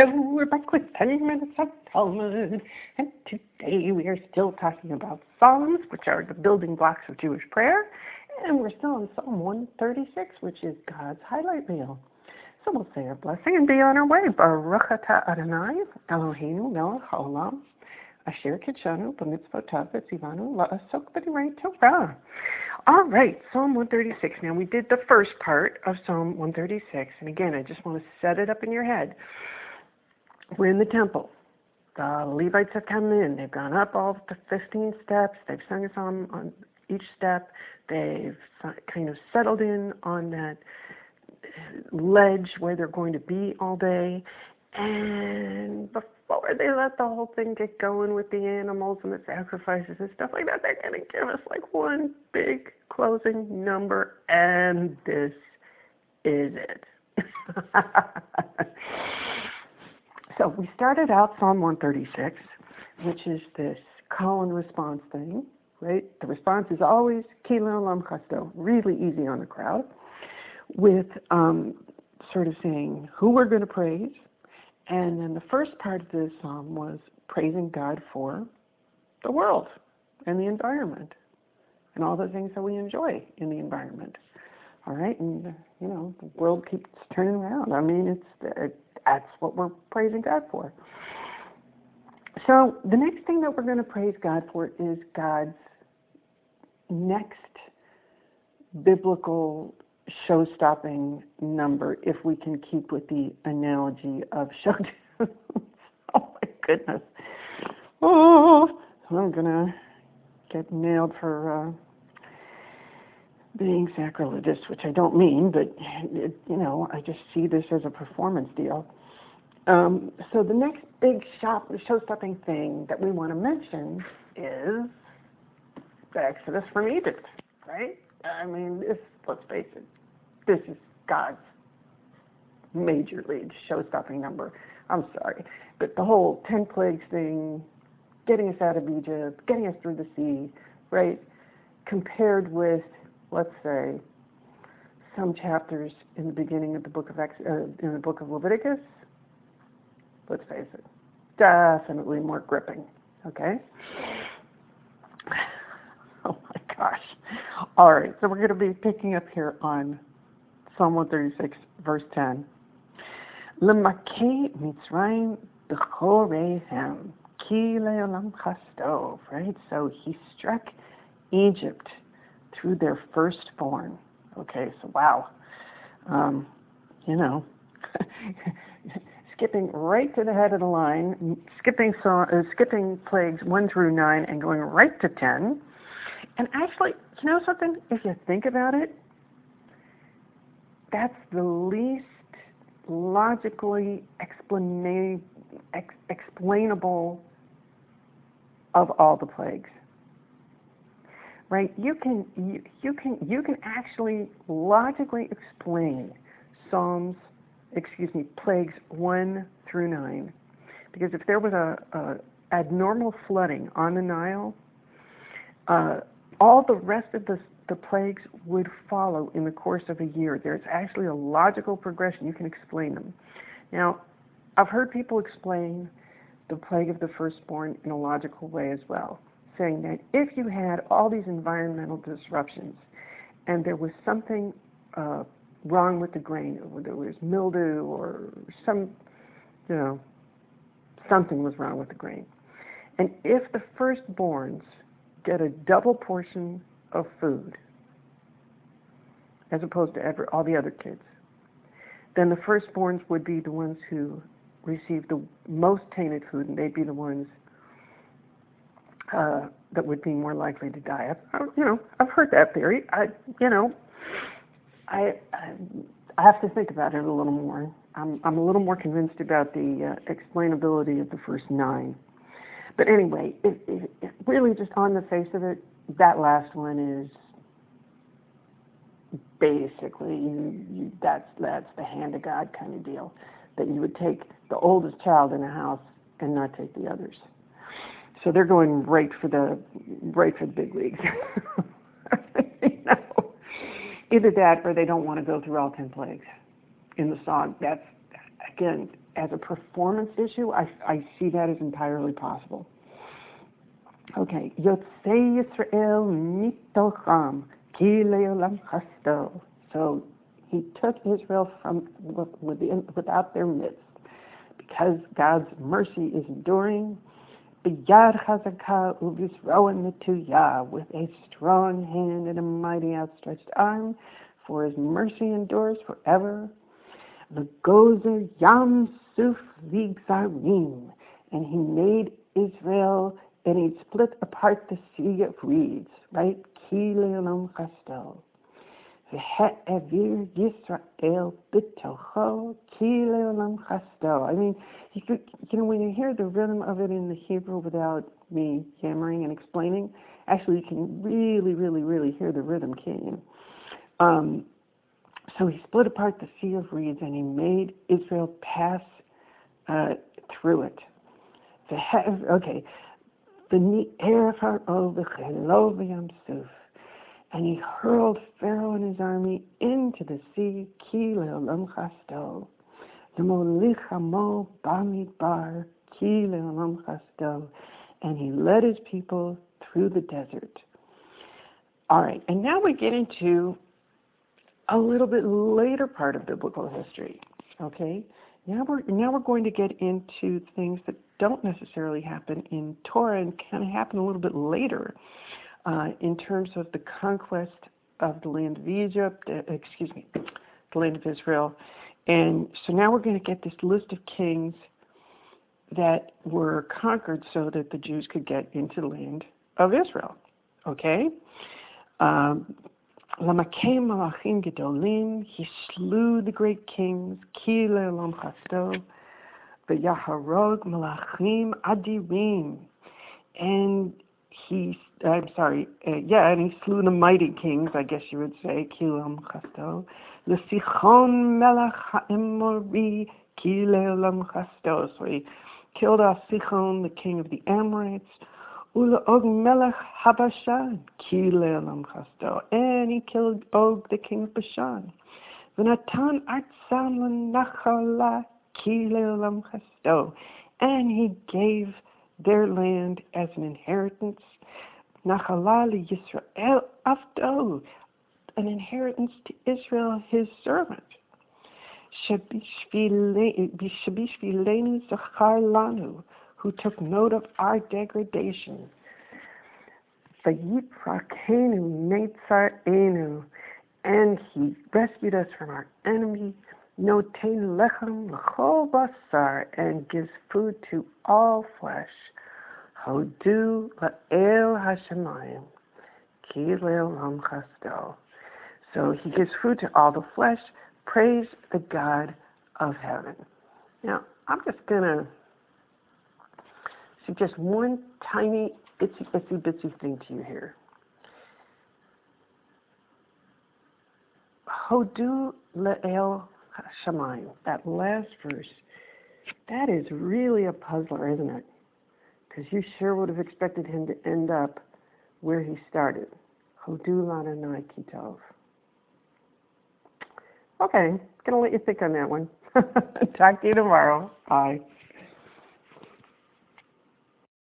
We're back with 10 minutes of Talmud. And today we are still talking about Psalms, which are the building blocks of Jewish prayer. And we're still on Psalm 136, which is God's highlight reel. So we'll say our blessing and be on our way. Baruch atah Adonai, Eloheinu melech haolam, asher kitshanu b'mitzvotav etzivanu la'asok b'direi Torah. All right, Psalm 136. Now, we did the first part of Psalm 136. And again, I just want to set it up in your head. We're in the temple. The Levites have come in. They've gone up all the 15 steps. They've sung a psalm on each step. They've kind of settled in on that ledge where they're going to be all day. And before they let the whole thing get going with the animals and the sacrifices and stuff like that, they're going to give us like one big closing number, and this is it. so we started out Psalm 136, which is this call and response thing, right? The response is always Kila Lam Chasto, really easy on the crowd, with um, sort of saying who we're going to praise, and then the first part of this psalm was praising God for the world and the environment and all the things that we enjoy in the environment. All right, and you know the world keeps turning around. I mean, it's it, that's what we're praising God for. So the next thing that we're going to praise God for is God's next biblical show-stopping number if we can keep with the analogy of show. oh my goodness! Oh, I'm gonna get nailed for uh, being sacrilegious, which I don't mean, but it, you know, I just see this as a performance deal. Um, so the next big shop, show-stopping thing that we want to mention is the Exodus from Egypt, right? I mean, this, let's face it, this is God's major league show-stopping number. I'm sorry, but the whole ten plagues thing, getting us out of Egypt, getting us through the sea, right? Compared with, let's say, some chapters in the beginning of the book of Ex- uh, in the book of Leviticus. Let's face it, definitely more gripping. Okay. Oh my gosh. All right, so we're going to be picking up here on Psalm 136, verse 10. L'makeh Mitzrayim b'chorehem ki le'olam chastov. Right? So he struck Egypt through their firstborn. Okay, so wow. Um, you know, skipping right to the head of the line, skipping uh, skipping plagues one through nine, and going right to ten. And actually, you know something? If you think about it, that's the least logically ex, explainable of all the plagues right you can you, you can you can actually logically explain psalms excuse me plagues 1 through 9 because if there was a, a abnormal flooding on the nile uh, all the rest of the the plagues would follow in the course of a year. There's actually a logical progression. You can explain them. Now, I've heard people explain the plague of the firstborn in a logical way as well, saying that if you had all these environmental disruptions and there was something uh, wrong with the grain, or there was mildew or some, you know, something was wrong with the grain. And if the firstborns get a double portion of food as opposed to ever, all the other kids, then the firstborns would be the ones who receive the most tainted food, and they'd be the ones uh, that would be more likely to die. I've, you know, I've heard that theory. I, you know, I, I, I have to think about it a little more. I'm, I'm a little more convinced about the uh, explainability of the first nine. But anyway, it, it, it really just on the face of it, that last one is basically you, you, that's that's the hand of God kind of deal. That you would take the oldest child in the house and not take the others. So they're going right for the right for the big leagues. you know? Either that or they don't want to go through all ten plagues in the song. That's again as a performance issue, I, I see that as entirely possible. Okay, Yotzei Yisrael mitocham ki leolam chasto. So he took Israel from within, without their midst because God's mercy is enduring. B'yad chazaka uvisroa netuya with a strong hand and a mighty outstretched arm, for his mercy endures forever. The gozer yam suf ligzarim, and he made Israel and he split apart the sea of reeds, right? Ki leolam chasto. Yisrael leolam chasto. I mean, you, could, you know, when you hear the rhythm of it in the Hebrew without me yammering and explaining, actually you can really, really, really hear the rhythm, can't you? Um, so he split apart the sea of reeds and he made Israel pass uh, through it. The okay, the Ni'er Pharaoh v'chelo Suf, and he hurled Pharaoh and his army into the sea, ki le'olam chasto, l'molichamo bamidbar, ki le'olam chasto, and he led his people through the desert. All right, and now we get into a little bit later part of biblical history. Okay, now we're now we're going to get into things that don't necessarily happen in Torah and kind of happen a little bit later uh, in terms of the conquest of the land of Egypt, uh, excuse me, the land of Israel. And so now we're going to get this list of kings that were conquered so that the Jews could get into the land of Israel. Okay? Um, he slew the great kings, Ki Le'olam Chasto, V'yaharog Malachim Adirim, and he, I'm sorry, uh, yeah, and he slew the mighty kings, I guess you would say, Kilam Chasto, L'sichon Melech HaEmori, Ki Le'olam Chasto, so he killed off Sichon, the king of the Amorites, Ula Og Melech Habashan, ki le'olam chasto. And he killed Og, the king of Bashan. V'natan artzam l'nachala, ki le'olam chasto. And he gave their land as an inheritance. Nachala Yisrael afdo, an inheritance to Israel, his servant. Shabishvilenu zachar lanu, who took note of our degradation. Vayiprakenu enu, and he rescued us from our enemy. Noten lechem l'chol basar, and gives food to all flesh. Hodu la'el hashemayim, ki le'olam chasto. So he gives food to all the flesh. Praise the God of heaven. Now, I'm just going to suggest one tiny itsy itsy bitsy thing to you here. Hodu le'el shamayim, that last verse, that is really a puzzler, isn't it? Because you sure would have expected him to end up where he started. Hodu lananai kitov. Okay, gonna let you think on that one. Talk to you tomorrow. Bye.